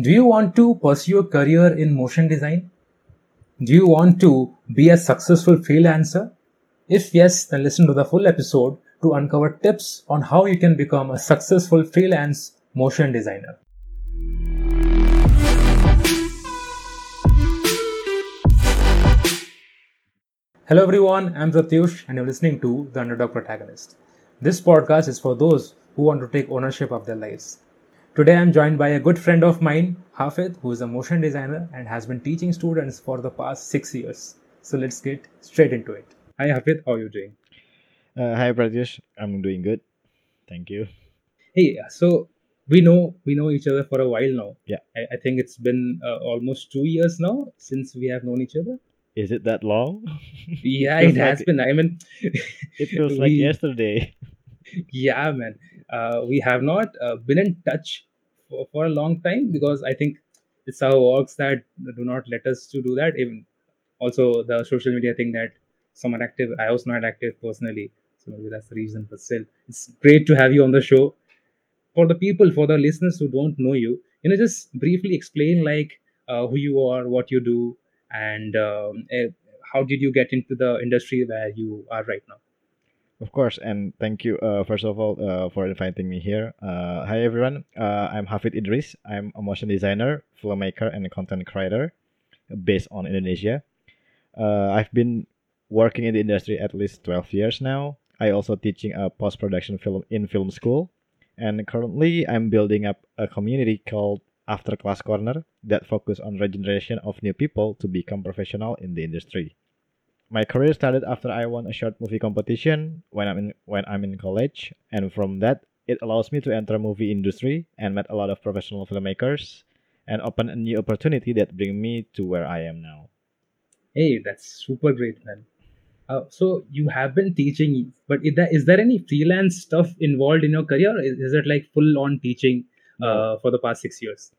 Do you want to pursue a career in motion design? Do you want to be a successful freelancer? If yes, then listen to the full episode to uncover tips on how you can become a successful freelance motion designer. Hello everyone, I'm Pratyush and you're listening to The Underdog Protagonist. This podcast is for those who want to take ownership of their lives. Today I'm joined by a good friend of mine, Hafidh, who is a motion designer and has been teaching students for the past six years. So let's get straight into it. Hi Hafidh, how are you doing? Uh, hi Pratyush, I'm doing good. Thank you. Hey, so we know we know each other for a while now. Yeah. I, I think it's been uh, almost two years now since we have known each other. Is it that long? Yeah, Feels it has like- been. I mean, It feels like we- yesterday. yeah man uh, we have not uh, been in touch for, for a long time because i think it's our works that do not let us to do that. Even also the social media thing that some are active i was not active personally. So maybe that's the reason but still it's great to have you on the show. For the people for the listeners who don't know you you know just briefly explain like uh, who you are what you do and um, eh, how did you get into the industry where you are right now Of course, and thank you uh, first of all uh, for inviting me here. Uh, hi everyone, uh, I'm Hafidh Idris. I'm a motion designer, filmmaker, and content creator based on Indonesia. Uh, I've been working in the industry at least 12 years now. I also teaching a post production film in film school, and currently I'm building up a community called After Class Corner that focus on regeneration of new people to become professional in the industry. My career started after I won a short movie competition when I'm in when I'm in college, and from that it allows me to enter movie industry and met a lot of professional filmmakers and open a new opportunity that bring me to where I am now. Hey, that's super great, man. Uh, so you have been teaching, but is there, is there any freelance stuff involved in your career? Is, is it like full on teaching uh, for the past six years?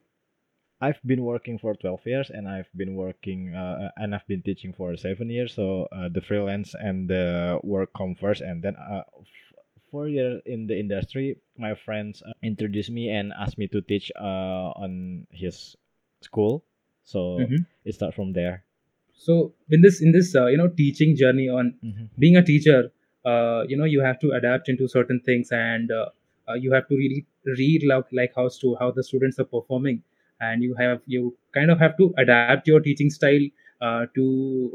I've been working for 12 years and I've been working uh, and I've been teaching for 7 years so uh, the freelance and the work come first and then uh, f- 4 years in the industry my friends uh, introduced me and asked me to teach uh, on his school so Mhm. it start from there So in this in this uh, you know teaching journey on Mhm. being a teacher, uh, you know you have to adapt into certain things and uh, uh, you have to really read like, like how to how the students are performing, and you have you kind of have to adapt your teaching style uh, to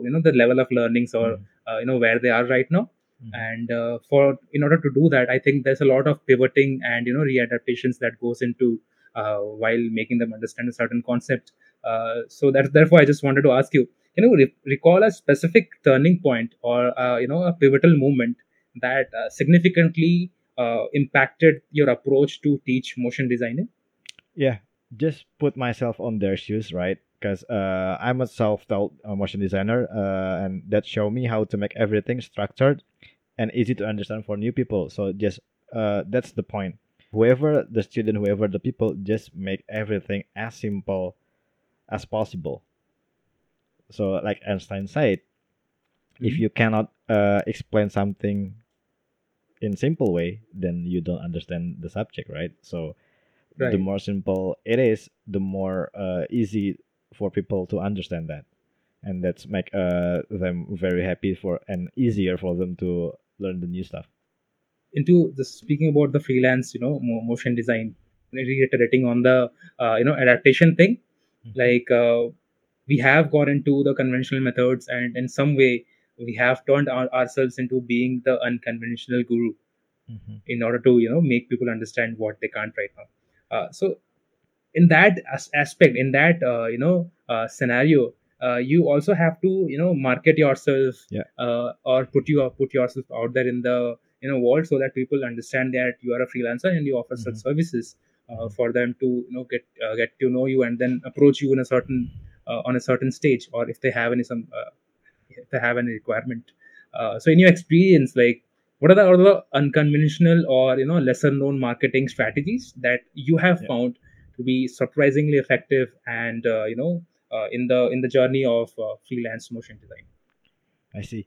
you know the level of learnings or Mhm. uh, you know where they are right now. Mhm. and uh, for in order to do that i think there's a lot of pivoting and you know readaptations that goes into uh, while making them understand a certain concept uh, so that therefore i just wanted to ask you can you re- recall a specific turning point or uh, you know a pivotal moment that uh, significantly uh, impacted your approach to teach motion designing yeah just put myself on their shoes right? Because uh, i'm a self-taught uh, motion designer uh, and that show me how to make everything structured and easy to understand for new people. So just uh, that's the point. Whoever the student whoever the people just make everything as simple as possible. So like einstein said if Mhm. you cannot uh, explain something in simple way then you don't understand the subject right? So the more simple it is the more uh, easy for people to understand that. And that's make uh, them very happy for and easier for them to learn the new stuff. Into the speaking about the freelance you know motion design reiterating on the uh, you know adaptation thing Mhm. like uh, we have got into the conventional methods and in some way we have turned our, ourselves into being the unconventional guru in order to you know make people understand what they can't right now so in that as- aspect in that uh, you know uh, scenario uh, you also have to you know market yourself Yeah. uh, or put you put yourself out there in the you know world so that people understand that you are a freelancer and you offer such Mhm. services uh, Mhm. for them to you know get uh, get to know you and then approach you in a certain uh, on a certain stage or if they have any some uh, if they have any requirement uh, so in your experience like what are the other unconventional or you know lesser known marketing strategies that you have Yeah. found to be surprisingly effective and uh, you know uh, in the in the journey of uh, freelance motion design i see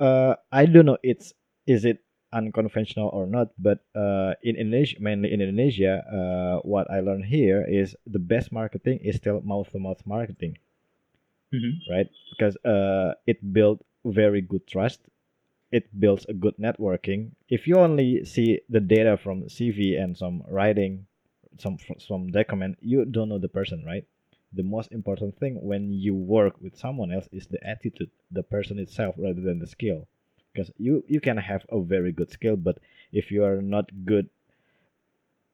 uh, i don't know it's is it unconventional or not, but uh, in Indonesia, mainly in Indonesia, uh, what I learned here is the best marketing is still mouth to mouth marketing, Mhm. right? Because uh, it built very good trust. It builds a good networking. If you only see the data from CV and some writing, some some document, you don't know the person, right? The most important thing when you work with someone else is the attitude, the person itself, rather than the skill. Because you you can have a very good skill, but if you are not good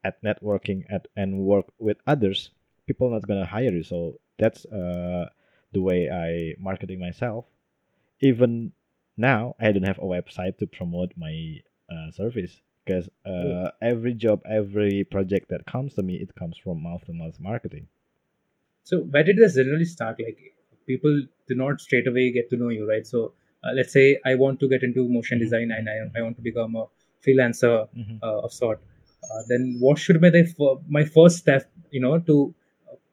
at networking at and work with others, people not gonna hire you. So that's uh, the way I marketing myself. Even now, I don't have a website to promote my uh, service because uh, every job, every project that comes to me, it comes from mouth to mouth marketing. So where did this generally start? Like people do not straight away get to know you, right? So uh, let's say I want to get into motion Mhm. design and I, I want to become a freelancer Mhm. uh, of sort. Uh, then what should be the my first step, you know, to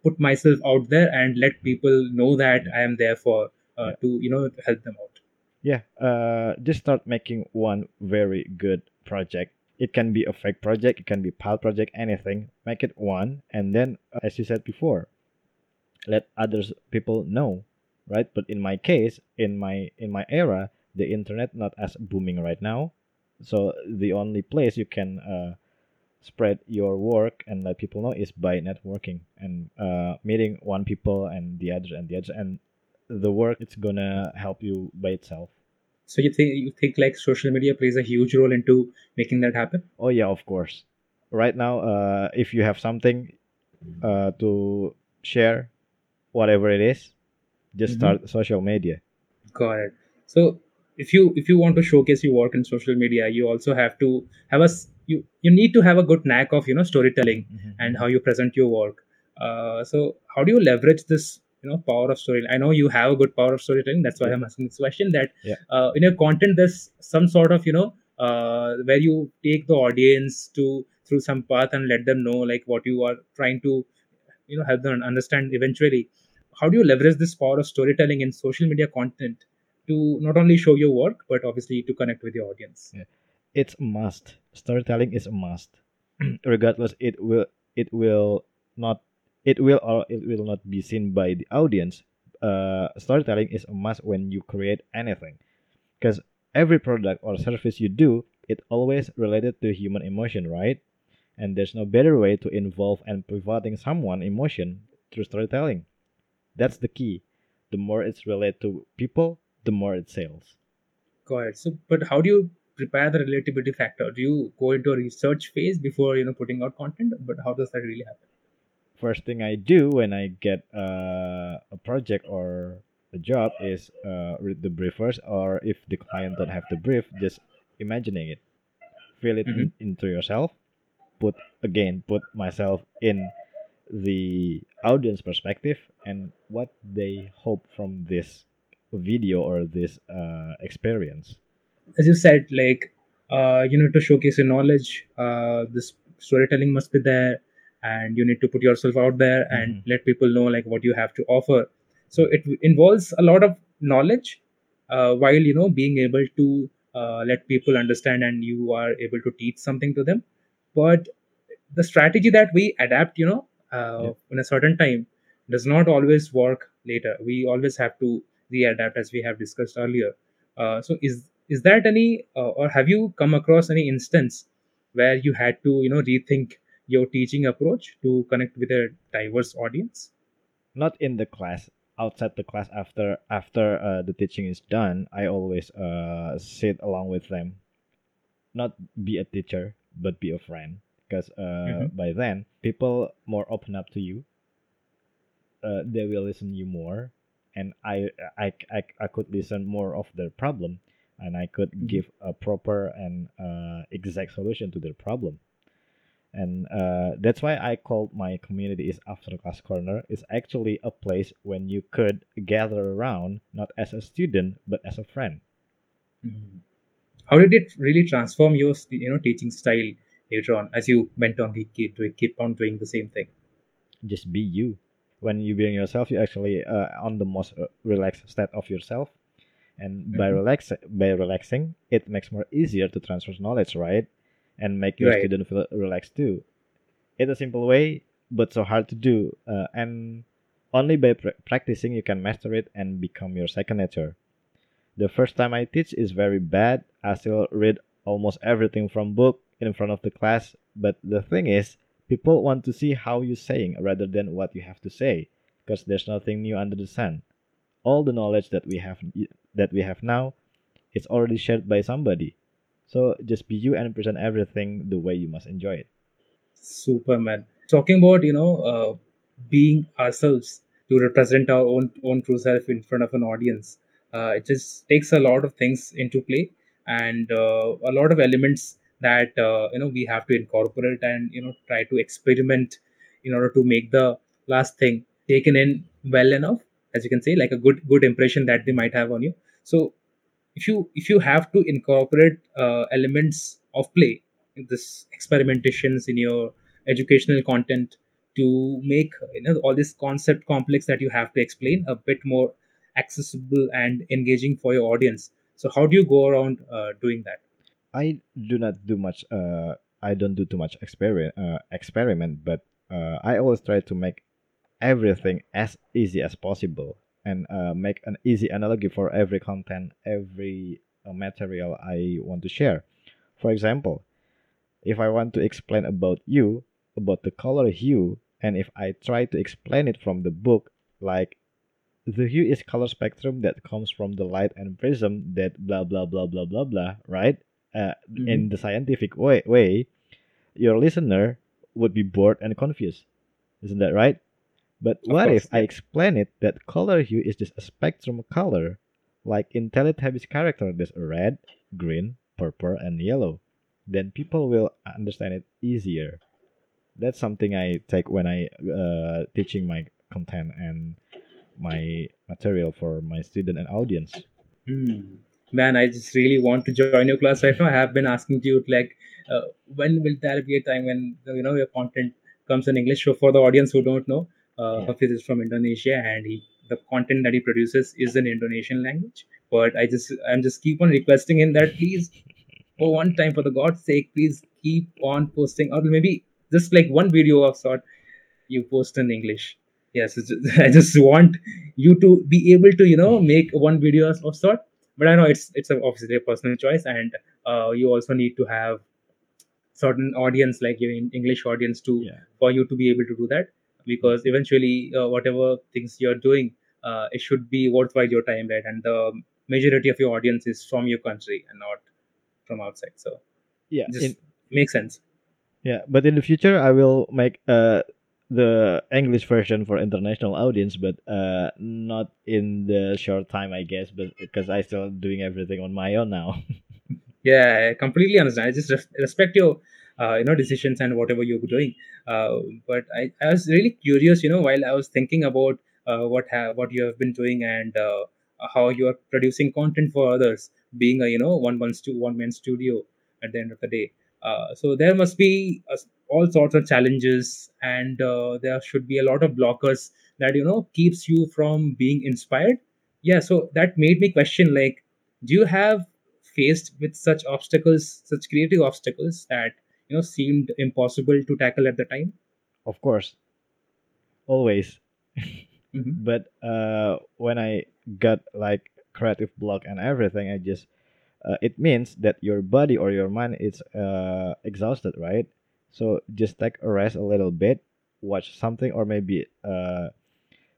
put myself out there and let people know that I am there for uh, Yeah. to you know help them out. Yeah, uh, just start making one very good project. It can be a fake project, it can be pal project, anything. Make it one, and then, uh, as you said before, let others people know, right? But in my case, in my in my era, the internet not as booming right now, so the only place you can uh, spread your work and let people know is by networking and uh, meeting one people and the other and the other and the work it's gonna help you by itself So you think you think like social media plays a huge role into making that happen? Oh yeah, of course. Right now, uh, if you have something uh, to share, whatever it is, just Mhm. start social media. Got it. So if you if you want to showcase your work in social media, you also have to have a you you need to have a good knack of you know storytelling and how you present your work. Uh, so how do you leverage this you know power of storytelling? I know you have a good power of storytelling. That's why Yeah. I'm asking this question. That Yeah. uh, in your content, there's some sort of you know uh, where you take the audience to through some path and let them know like what you are trying to you know help them understand eventually. How do you leverage this power of storytelling in social media content to not only show your work but obviously to connect with your audience? Yeah. It's a must. Storytelling is a must. Regardless, it will it will not it will or it will not be seen by the audience. Uh, storytelling is a must when you create anything, because every product or service you do, it always related to human emotion, right? And there's no better way to involve and pivoting someone emotion through storytelling. That's the key. The more it's related to people, the more it sells. Got it. So, but how do you prepare the relatability factor? Do you go into a research phase before you know putting out content? But how does that really happen? First thing I do when I get uh, a project or a job is uh, read the brief first, or if the client don't have the brief, just imagining it, feel it in, into yourself. Put again, put myself in the audience perspective and what they hope from this video or this uh, experience. As you said, like uh, you need to showcase your knowledge. Uh, this storytelling must be there, and you need to put yourself out there and Mhm. let people know like what you have to offer. So it involves a lot of knowledge, uh, while you know being able to uh, let people understand, and you are able to teach something to them. But the strategy that we adapt, you know, uh, Yeah. in a certain time, does not always work later. We always have to readapt, as we have discussed earlier. Uh, so, is is that any, uh, or have you come across any instance where you had to, you know, rethink your teaching approach to connect with a diverse audience? not in the class outside the class after after uh, the teaching is done i always uh, sit along with them not be a teacher but be a friend because uh, Mhm. by then people more open up to you uh, they will listen to you more and I, I i i could listen more of their problem and i could Mhm. give a proper and uh, exact solution to their problem and uh, that's why I called my community is After Class Corner. It's actually a place when you could gather around, not as a student but as a friend. Mhm. How did it really transform your, you know, teaching style later on as you went on keep keep, doing- keep on doing the same thing? Just be you. When you being yourself, you actually uh, on the most uh, relaxed state of yourself, and by hmm relax by relaxing it makes more easier to transfer knowledge right and make your Right. student feel relaxed too. It's a simple way but so hard to do uh, and only by pr- practicing you can master it and become your second nature. The first time i teach is very bad. I still read almost everything from book in front of the class but the thing is people want to see how you're saying rather than what you have to say because there's nothing new under the sun. All the knowledge that we have that we have now is already shared by somebody so just be you and present everything the way you must enjoy it Superman. Talking about you know uh, being ourselves to represent our own own true self in front of an audience. Uh, it just takes a lot of things into play and uh, a lot of elements that uh, you know we have to incorporate and you know try to experiment in order to make the last thing taken in well enough, as you can say, like a good good impression that they might have on you. So if you if you have to incorporate uh, elements of play this experimentations in your educational content to make you know all this concept complex that you have to explain a bit more accessible and engaging for your audience. So how do you go around uh, doing that? I do not do much uh i don't do too much experiment uh, experiment but uh, i always try to make everything as easy as possible and uh, make an easy analogy for every content every uh, material i want to share. For example if i want to explain about you about the color hue and if i try to explain it from the book like the hue is color spectrum that comes from the light and prism that blah blah blah blah blah blah right? Uh, in hmm the scientific way, way your listener would be bored and confused. Isn't that right but of what if I explain it that color hue is just a spectrum of color? Like in Teletubbies character, there's a red, green, purple, and yellow. Then people will understand it easier. That's something I take when I uh, teaching my content and my material for my student and audience. Hmm. Man, I just really want to join your class right now. I have been asking you like, uh, when will there be a time when you know your content comes in English? So for the audience who don't know, uh, Yeah. Hafiz is from Indonesia, and he the content that he produces is in Indonesian language. But I just I'm just keep on requesting him that please, for one time, for the God's sake, please keep on posting, or maybe just like one video of sort you post in English. Yes, just- I just want you to be able to you know make one video of sort. But I know it's it's obviously a personal choice, and uh, you also need to have certain audience like your en- English audience to Yeah. for you to be able to do that because eventually uh, whatever things you're doing uh, it should be worthwhile your time right and the majority of your audience is from your country and not from outside so Yeah. In makes sense yeah, but in the future I will make uh the English version for international audience, but uh not in the short time I guess, but because I still doing everything on my own now. Yeah, I completely understand. I just res- respect your, uh, you know, decisions and whatever you're doing. Uh, but I, I was really curious, you know, while I was thinking about uh, what what you have been doing and uh, how you are producing content for others, being a you know one one stu- one man studio at the end of the day. Uh, so there must be uh, all sorts of challenges, and there should be a lot of blockers that you know keeps you from being inspired. Yeah, so that made me question like do you have faced with such obstacles such creative obstacles that you know seemed impossible to tackle at the time? Of course, always. hmm but uh when i got like creative block and everything i just uh, it means that your body or your mind is uh exhausted right? So just take a rest a little bit watch something or maybe uh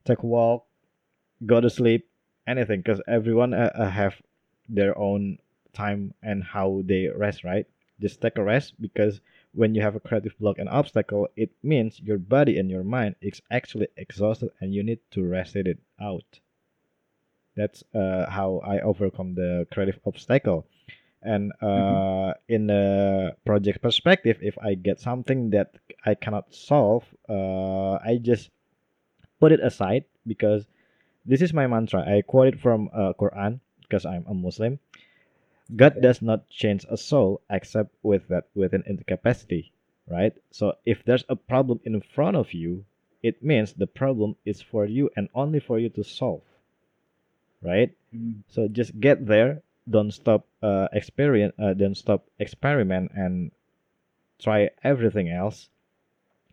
take a walk go to sleep anything because everyone uh, uh, have their own time and how they rest right just take a rest because when you have a creative block and obstacle it means your body and your mind is actually exhausted and you need to rest it out that's uh, how i overcome the creative obstacle and uh, in the project perspective if i get something that i cannot solve uh, i just put it aside because this is my mantra. I quote it from uh, Quran because I'm a Muslim. God does not change a soul except with that within incapacity, right? So if there's a problem in front of you, it means the problem is for you and only for you to solve. right? Mm. So just get there. Don't stop uh, experience. Uh, don't stop experiment and try everything else.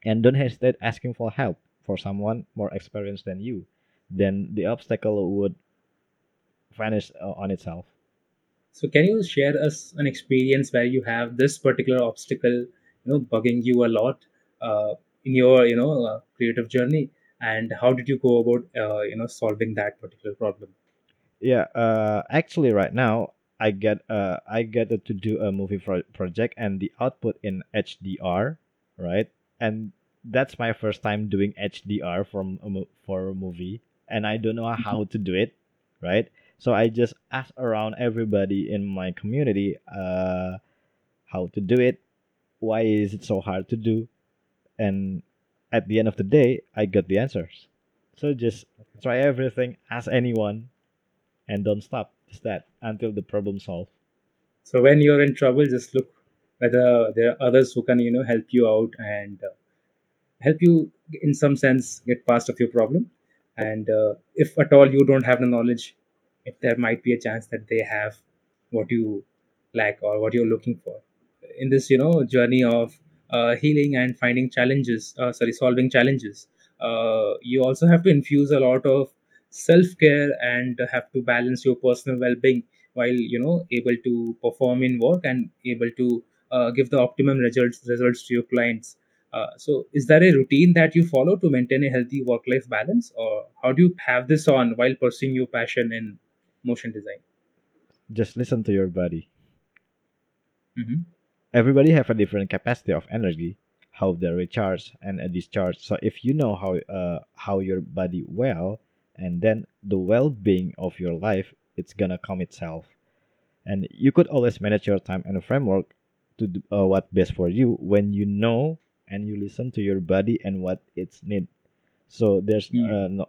And don't hesitate asking for help for someone more experienced than you. Then the obstacle would vanish uh, on itself. So can you share us an experience where you have this particular obstacle, you know, bugging you a lot uh, in your, you know, uh, creative journey, and how did you go about, uh, you know, solving that particular problem? Yeah. Uh, actually, right now I get uh I get to do a movie pro- project and the output in HDR, right? And that's my first time doing HDR from a mo- for a movie, and I don't know Mhm. how to do it, right? So I just asked around everybody in my community uh how to do it. Why is it so hard to do? And at the end of the day, I got the answers. So just try everything, ask anyone, and don't stop. Just that until the problem solved. So when you're in trouble, just look whether there are others who can, you know, help you out and uh, help you in some sense get past of your problem. And uh, if at all you don't have the knowledge, if there might be a chance that they have what you lack or what you're looking for in this, you know, journey of uh, healing and finding challenges, uh, sorry, solving challenges. Uh, you also have to infuse a lot of self care and have to balance your personal well being while you know able to perform in work and able to uh, give the optimum results results to your clients uh, so is there a routine that you follow to maintain a healthy work life balance or how do you have this on while pursuing your passion in motion design Just listen to your body. hmm Everybody have a different capacity of energy, how they recharge and uh, discharge. So if you know how uh, how your body well, and then the well-being of your life, it's gonna come itself. And you could always manage your time and a framework to do, uh, what best for you when you know and you listen to your body and what it's need. So there's Mm. uh, no,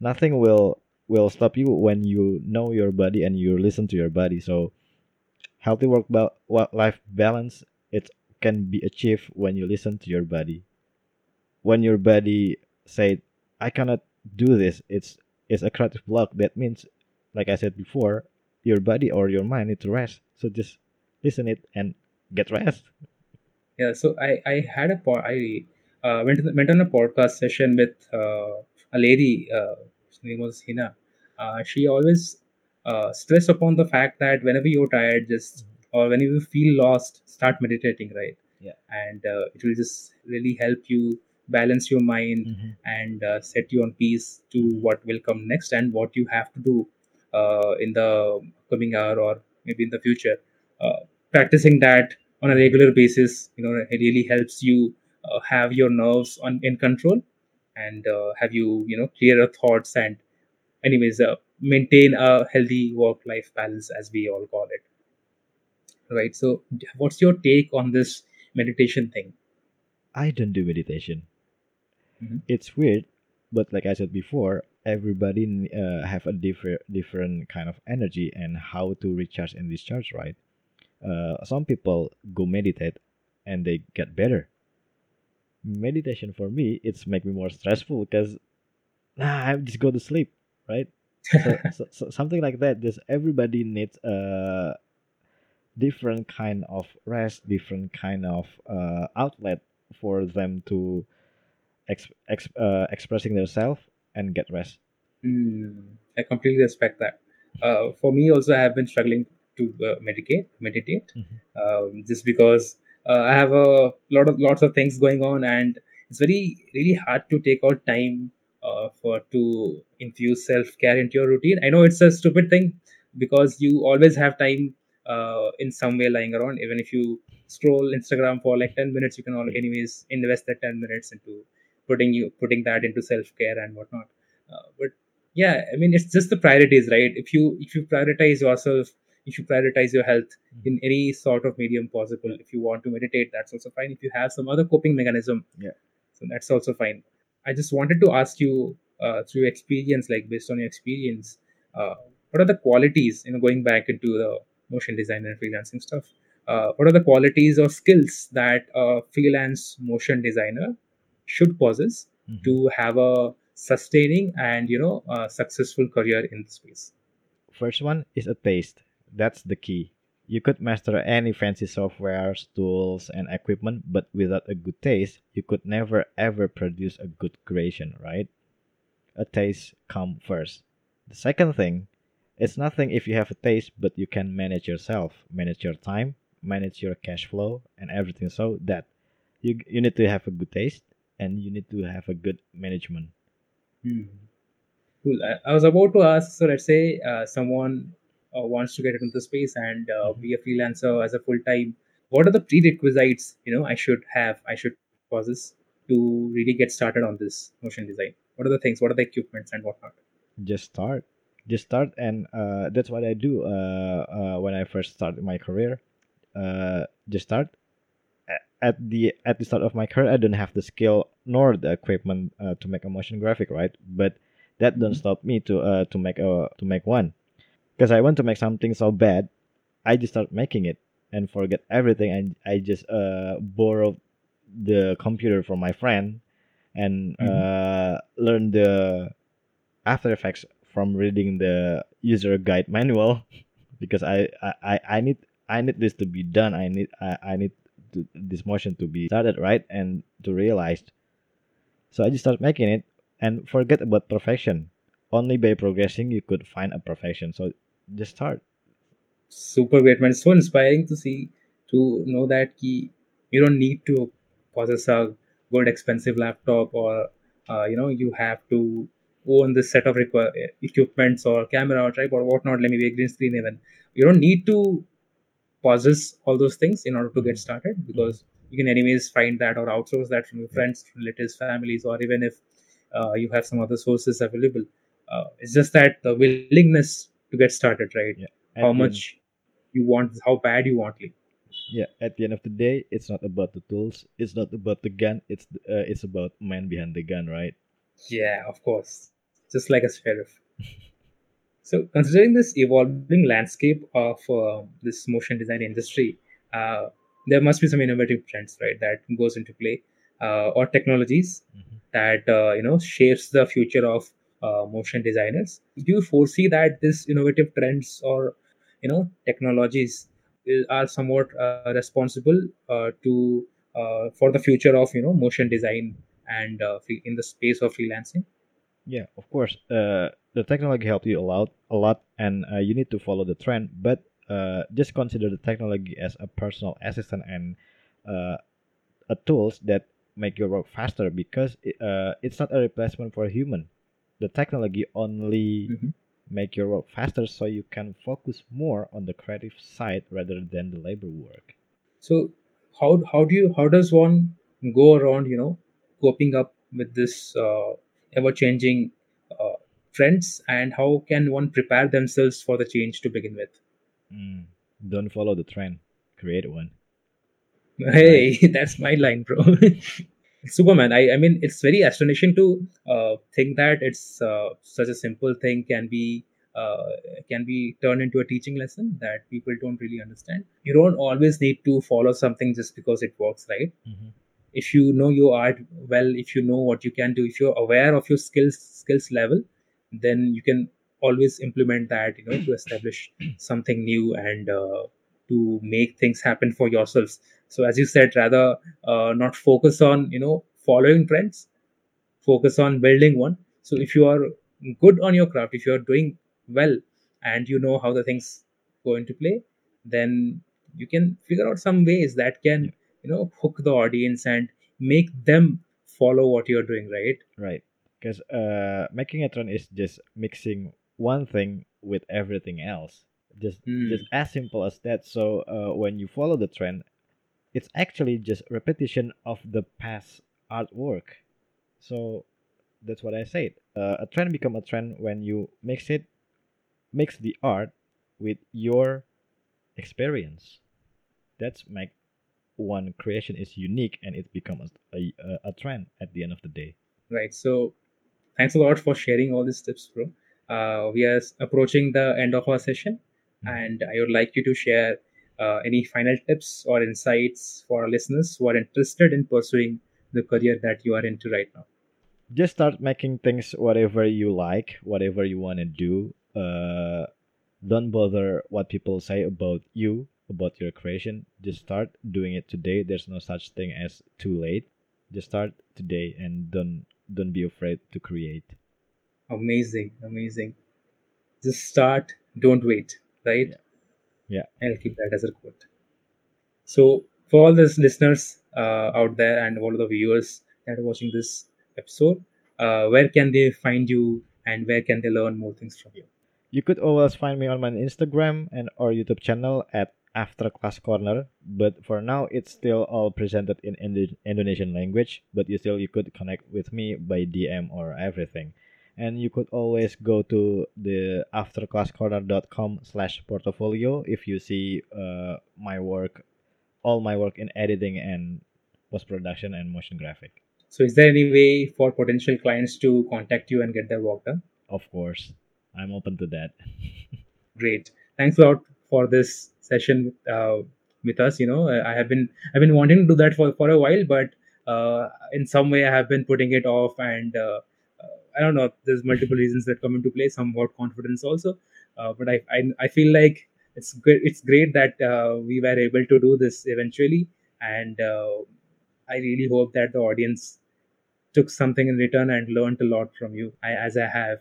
nothing will will stop you when you know your body and you listen to your body so healthy work ba- life balance it can be achieved when you listen to your body when your body say i cannot do this it's it's a creative block that means like i said before your body or your mind need to rest so just listen it and get rest Yeah, so I I had a po- I uh, went the, went on a podcast session with uh, a lady. Uh, name was Hina. Uh, she always uh, stressed upon the fact that whenever you're tired, just or whenever you feel lost, start meditating, right? Yeah. And uh, it will just really help you balance your mind Mhm. and uh, set you on peace to what will come next and what you have to do uh, in the coming hour or maybe in the future. Uh, practicing that on a regular basis, you know, it really helps you uh, have your nerves on in control and uh, have you, you know, clearer thoughts and, anyways, uh, maintain a healthy work-life balance as we all call it, right? So, what's your take on this meditation thing? i don't do meditation Mhm. it's weird but like i said before everybody uh, have a different different kind of energy and how to recharge and discharge right uh, some people go meditate and they get better meditation for me it's make me more stressful because nah, i just go to sleep right so, so, so something like that just everybody needs a different kind of rest different kind of uh, outlet for them to ex- ex- uh, expressing themselves and get rest Hmm, I completely respect that. Uh, for me, also, I have been struggling to uh, meditate, meditate, Mhm. um, just because uh, I have a lot of lots of things going on, and it's very really hard to take out time uh, for to infuse self care into your routine. I know it's a stupid thing because you always have time uh, in some way lying around. Even if you scroll Instagram for like ten minutes, you can all anyways invest that ten minutes into putting you putting that into self care and whatnot. Uh, but yeah i mean it's just the priorities right if you if you prioritize yourself if you prioritize your health in any sort of medium possible if you want to meditate that's also fine if you have some other coping mechanism Yeah. so that's also fine i just wanted to ask you uh, through experience like based on your experience uh, what are the qualities you know going back into the motion design and freelancing stuff uh, what are the qualities or skills that a freelance motion designer should possess Mhm. to have a sustaining and you know a successful career in the space First one is a taste. That's the key. You could master any fancy software, tools, and equipment, but without a good taste, you could never ever produce a good creation, right? A taste come first. The second thing, it's nothing if you have a taste, but you can manage yourself, manage your time, manage your cash flow, and everything. So that you you need to have a good taste, and you need to have a good management. Hmm. Cool. I, I was about to ask. So let's say uh, someone wants to get into the space and uh, be a freelancer as a full time. What are the prerequisites? You know, I should have. I should possess to really get started on this motion design. What are the things? What are the equipments and whatnot? just start just start and uh, that's what i do uh, uh, when i first started my career uh, just start at the at the start of my career i don't have the skill nor the equipment uh, to make a motion graphic right but that don't Mhm. stop me to uh, to make a to make one because i want to make something so bad i just start making it and forget everything and i just uh, borrow the computer from my friend and Mhm. uh, learn the After Effects from reading the user guide manual because I, I, I need I need this to be done. I need I, I need to, this motion to be started right and to realized. So I just start making it and forget about perfection. Only by progressing you could find a perfection. So just start. super great man. It's so inspiring to see to know that ki, you don't need to possess a good expensive laptop or uh, you know you have to own this set of requ- equipments or camera or tripod or whatnot. Let me be a green screen even. You don't need to possess all those things in order to get started because you can anyways find that or outsource that from your friends relatives families or even if uh, you have some other sources available uh, it's just that the willingness to get started right Yeah. how much you want how bad you want it yeah. At the end of the day, it's not about the tools. It's not about the gun. It's uh, it's about man behind the gun, right? yeah of course just like a sheriff so considering this evolving landscape of uh, this motion design industry uh, there must be some innovative trends right that goes into play uh, or technologies Mhm. that uh, you know shapes the future of uh, motion designers do you foresee that this innovative trends or you know technologies are somewhat uh, responsible uh, to uh, for the future of you know motion design and uh, in the space of freelancing Yeah, of course. Uh, the technology helped you a lot, a lot, and you need to follow the trend. But just consider the technology as a personal assistant and a tools that make your work faster because it, it's not a replacement for a human. The technology only Mhm. make your work faster so you can focus more on the creative side rather than the labor work. So how how do you how does one go around you know coping up with this uh, ever changing uh, trends and how can one prepare themselves for the change to begin with? Mm. Don't follow the trend. Create one. Hey, that's my line, bro. Superman. I I mean it's very astonishing to uh, think that it's uh, such a simple thing can be. Uh, can be turned into a teaching lesson that people don't really understand. You don't always need to follow something just because it works, right? Mhm. if you know your art well if you know what you can do if you're aware of your skills skills level then you can always implement that you know to establish something new and uh, to make things happen for yourselves so as you said rather uh, not focus on you know following trends focus on building one so if you are good on your craft if you are doing well and you know how the things go into play then you can figure out some ways that can you know hook the audience and make them follow what you're doing right Right. Because uh, making a trend is just mixing one thing with everything else. Just Hmm. just as simple as that. So uh, when you follow the trend, it's actually just repetition of the past artwork. So that's what I said. Uh, a trend become a trend when you mix it, mix the art with your experience. That's make one creation is unique and it becomes a, a, a trend at the end of the day. right so thanks a lot for sharing all these tips bro uh, we are approaching the end of our session Mhm. and i would like you to share uh, any final tips or insights for our listeners who are interested in pursuing the career that you are into right now just start making things whatever you like, whatever you want to do. Uh, don't bother what people say about you, about your creation. Just start doing it today. There's no such thing as too late. Just start today and don't don't be afraid to create. Amazing, amazing. Just start, don't wait, right? Yeah. I'll keep that as a quote. So, for all the listeners uh, out there and all the viewers that are watching this episode, uh, where can they find you and where can they learn more things from you? You could always find me on my Instagram and or YouTube channel at After Class Corner. But for now, it's still all presented in Indo- Indonesian language. But you still you could connect with me by DM or everything. And you could always go to the afterclasscorner.com slash portfolio if you see uh, my work, all my work in editing and post production and motion graphic. So, is there any way for potential clients to contact you and get their work done? Of course, I'm open to that. Great. Thanks a lot for this session uh, with us. You know, I have been I've been wanting to do that for for a while, but uh, in some way I have been putting it off, and uh, uh, I don't know. There's multiple reasons that come into play. Somewhat confidence also, uh, but I, I I feel like it's good. It's great that uh, we were able to do this eventually, and uh, I really hope that the audience took something in return and learned a lot from you, I, as I have.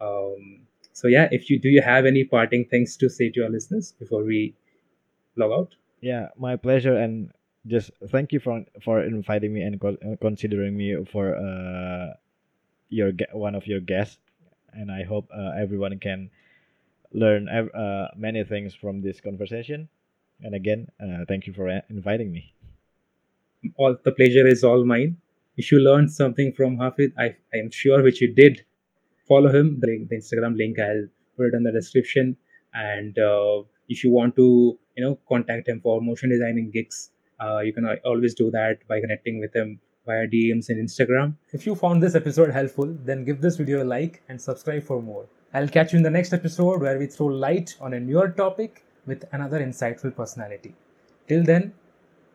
Um, so yeah, if you do, you have any parting things to say to your listeners before we log out? Yeah, my pleasure, and just thank you for for inviting me and co- considering me for uh your one of your guests. And I hope uh, everyone can learn uh, many things from this conversation. And again, uh, thank you for inviting me. All the pleasure is all mine. If you learned something from Hafidh, I, I am sure which you did. Follow him. The, the Instagram link I'll put it in the description. And uh, if you want to, you know, contact him for motion designing gigs, uh, you can always do that by connecting with him via DMs and Instagram. If you found this episode helpful, then give this video a like and subscribe for more. I'll catch you in the next episode where we throw light on a newer topic with another insightful personality. Till then,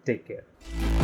take care.